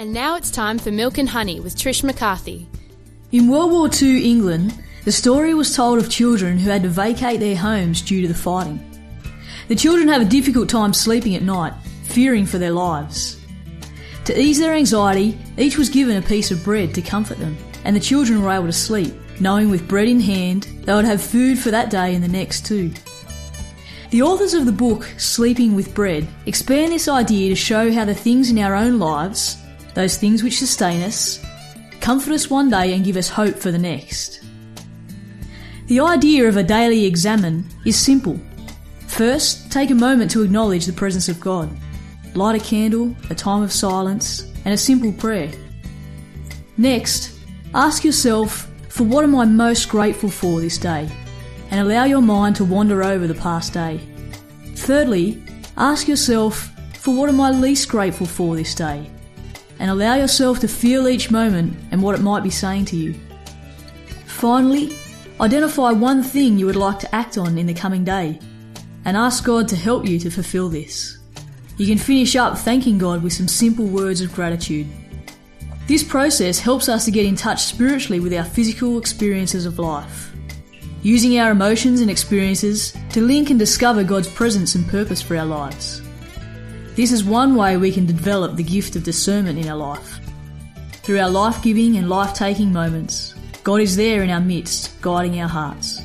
And now it's time for Milk and Honey with Trish McCarthy. In World War II England, the story was told of children who had to vacate their homes due to the fighting. The children have a difficult time sleeping at night, fearing for their lives. To ease their anxiety, each was given a piece of bread to comfort them, and the children were able to sleep, knowing with bread in hand they would have food for that day and the next too. The authors of the book Sleeping with Bread expand this idea to show how the things in our own lives, those things which sustain us, comfort us one day and give us hope for the next. The idea of a daily examen is simple. First, take a moment to acknowledge the presence of God. Light a candle, a time of silence, and a simple prayer. Next, ask yourself, for what am I most grateful for this day? And allow your mind to wander over the past day. Thirdly, ask yourself, for what am I least grateful for this day? And allow yourself to feel each moment and what it might be saying to you. Finally, identify one thing you would like to act on in the coming day and ask God to help you to fulfill this. You can finish up thanking God with some simple words of gratitude. This process helps us to get in touch spiritually with our physical experiences of life, using our emotions and experiences to link and discover God's presence and purpose for our lives. This is one way we can develop the gift of discernment in our life. Through our life giving and life taking moments, God is there in our midst, guiding our hearts.